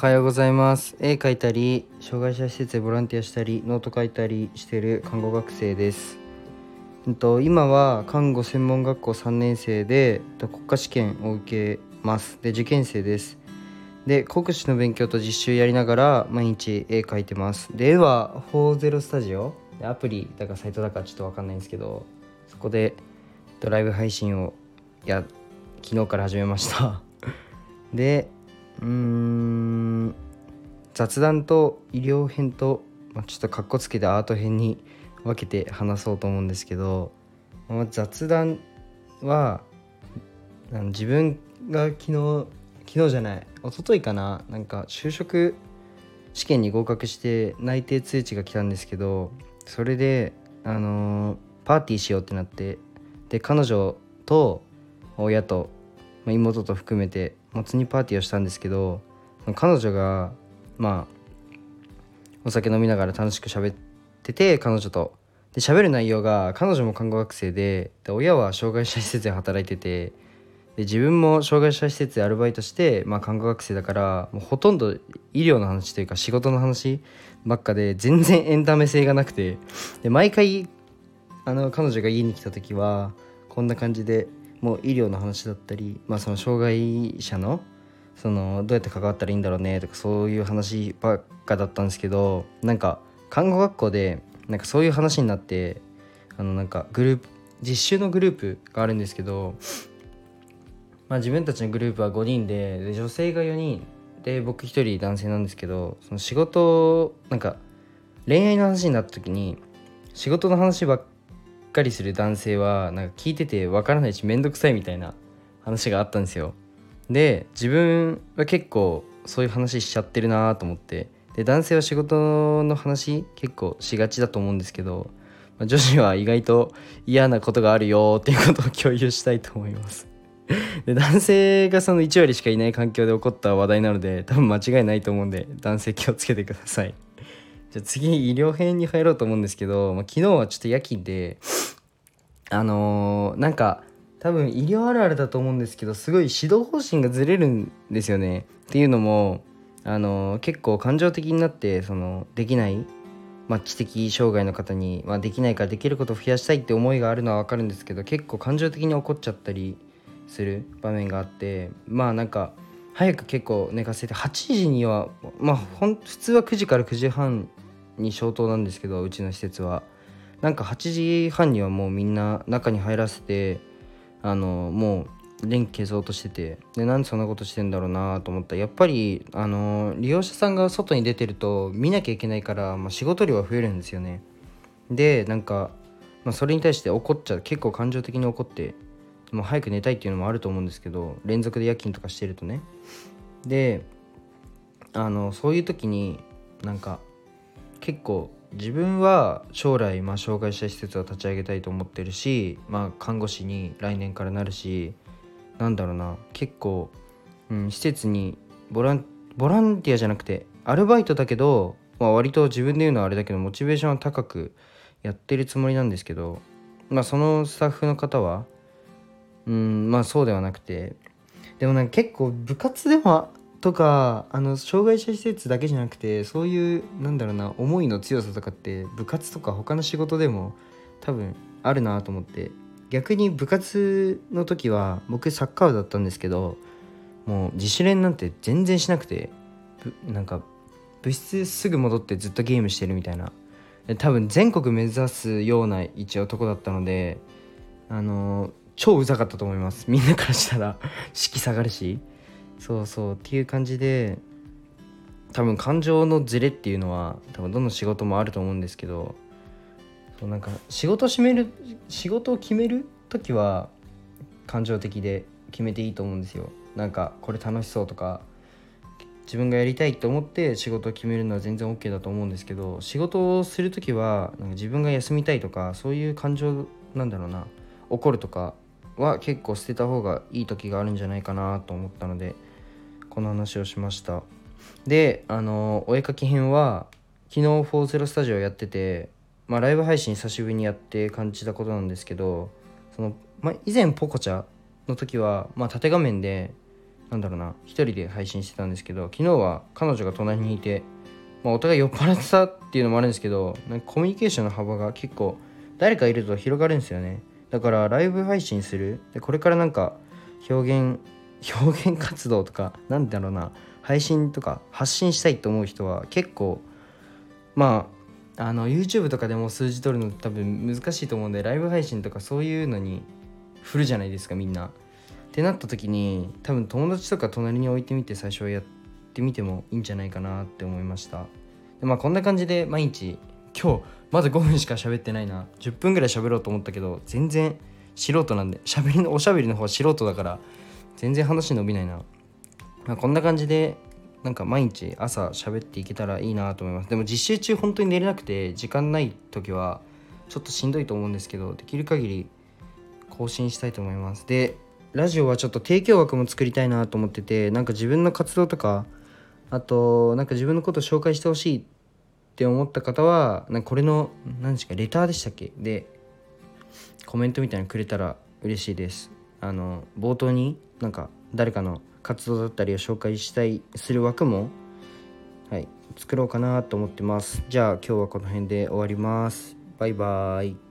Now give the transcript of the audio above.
はようございます。絵描いたり障害者施設でボランティアしたりノート書いたりしてる看護学生です。うんと今は看護専門学校3年生で国家試験を受けます。で受験生です。で国試の勉強と実習やりながら毎日絵描いてます。で絵は40スタジオ。アプリだかサイトだかちょっと分かんないんですけどそこでドライブ配信をや昨日から始めました。でうん雑談と医療編と、まあ、ちょっとかっこつけてアート編に分けて話そうと思うんですけど、まあ、雑談は自分が昨日昨日じゃない一昨日かななんか就職試験に合格して内定通知が来たんですけどそれであのーパーティーしようってなってで彼女と親と、妹と含めてもつ煮パーティーをしたんですけど彼女がまあお酒飲みながら楽しく喋ってて彼女と。で喋る内容が彼女も看護学生でで親は障害者施設で働いててで自分も障害者施設でアルバイトして、まあ、看護学生だからもうほとんど医療の話というか仕事の話ばっかで全然エンタメ性がなくて。で毎回あの彼女が家に来た時はこんな感じでもう医療の話だったり、まあ、その障害者のそのどうやって関わったらいいんだろうねとかそういう話ばっかだったんですけどなんか看護学校でなんかそういう話になってあのなんかグループ実習のグループがあるんですけど、まあ、自分たちのグループは5人でで女性が4人で僕1人男性なんですけどその仕事なんか恋愛の話になった時に仕事の話ばっかりする男性はなんか聞いててわからないし面倒くさいみたいな話があったんですよ。で自分は結構そういう話しちゃってるなと思ってで男性は仕事の話結構しがちだと思うんですけど、女子は意外と嫌なことがあるよっていうことを共有したいと思います。で男性がその1割しかいない環境で起こった話題なので多分間違いないと思うんで男性気をつけてください。じゃあ次医療編に入ろうと思うんですけど、まあ、昨日はちょっと夜勤であのーなんか多分医療あるあるだと思うんですけどすごい指導方針がずれるんですよね。っていうのも、あのー結構感情的になってそのできない、まあ、知的障害の方に、まあ、できないからできることを増やしたいって思いがあるのは分かるんですけど結構感情的に怒っちゃったりする場面があってまあなんか早く結構寝かせて8時にはまあほん普通は9時から9時半に消灯なんですけどうちの施設はなんか8時半にはもうみんな中に入らせてあのもう電気消そうとしててでなんでそんなことしてんだろうなと思った。らやっぱりあの利用者さんが外に出てると見なきゃいけないから、まあ、仕事量は増えるんですよね。でなんか、まあ、それに対して怒っちゃう。結構感情的に怒ってもう早く寝たいっていうのもあると思うんですけど連続で夜勤とかしてるとね。であのそういう時になんか結構自分は将来、まあ、障害者施設を立ち上げたいと思ってるし、まあ、看護師に来年からなるしなんだろうな結構、うん、施設にボランボランティアじゃなくてアルバイトだけど、まあ、割と自分で言うのはあれだけどモチベーションは高くやってるつもりなんですけど、まあ、そのスタッフの方はうんまあそうではなくてでもなんか結構部活でもとかあの障害者施設だけじゃなくてそういうなんだろうな思いの強さとかって部活とか他の仕事でも多分あるなと思って。逆に部活の時は僕サッカー部だったんですけどもう自主練なんて全然しなくて。なんか部室すぐ戻ってずっとゲームしてるみたいな。多分全国目指すような一応男だったのであの超うざかったと思います。みんなからしたら。士気下がるし。そうそうっていう感じで多分感情のズレっていうのは多分どの仕事もあると思うんですけどそうなんか仕事を決める仕事を決める時は感情的で決めていいと思うんですよ。なんかこれ楽しそうとか自分がやりたいと思って仕事を決めるのは全然 OK だと思うんですけど仕事をする時はなんか自分が休みたいとかそういう感情なんだろうな怒るとかは結構捨てた方がいい時があるんじゃないかなと思ったのでこの話をしました。であのお絵かき編は昨日40スタジオやってて、まあ、ライブ配信久しぶりにやって感じたことなんですけどその、まあ、以前ポコチャの時は、まあ、縦画面でなんだろうな一人で配信してたんですけど昨日は彼女が隣にいて、まあ、お互い酔っ払ってたっていうのもあるんですけどなんかコミュニケーションの幅が結構誰かいると広がるんですよね。だからライブ配信するでこれからなんか表現表現活動とかなんだろうな。配信とか発信したいと思う人は結構まああの YouTube とかでも数字取るの多分難しいと思うんでライブ配信とかそういうのに振るじゃないですかみんな。ってなった時に多分友達とか隣に置いてみて最初はやってみてもいいんじゃないかなって思いました。でまあこんな感じで毎日今日まだ5分しか喋ってないな。10分ぐらい喋ろうと思ったけど全然素人なんで喋りのおしゃべりの方は素人だから全然話伸びないな、まあ、こんな感じでなんか毎日朝喋っていけたらいいなと思います。でも実習中本当に寝れなくて時間ない時はちょっとしんどいと思うんですけどできる限り更新したいと思います。でラジオはちょっと提供枠も作りたいなと思っててなんか自分の活動とかあとなんか自分のことを紹介してほしいって思った方はなんかこれの何ですかレターでしたっけ？でコメントみたいなのくれたら嬉しいです。あの冒頭になんか誰かの活動だったりを紹介したいする枠もはい作ろうかなと思ってます。じゃあ今日はこの辺で終わります。バイバーイ。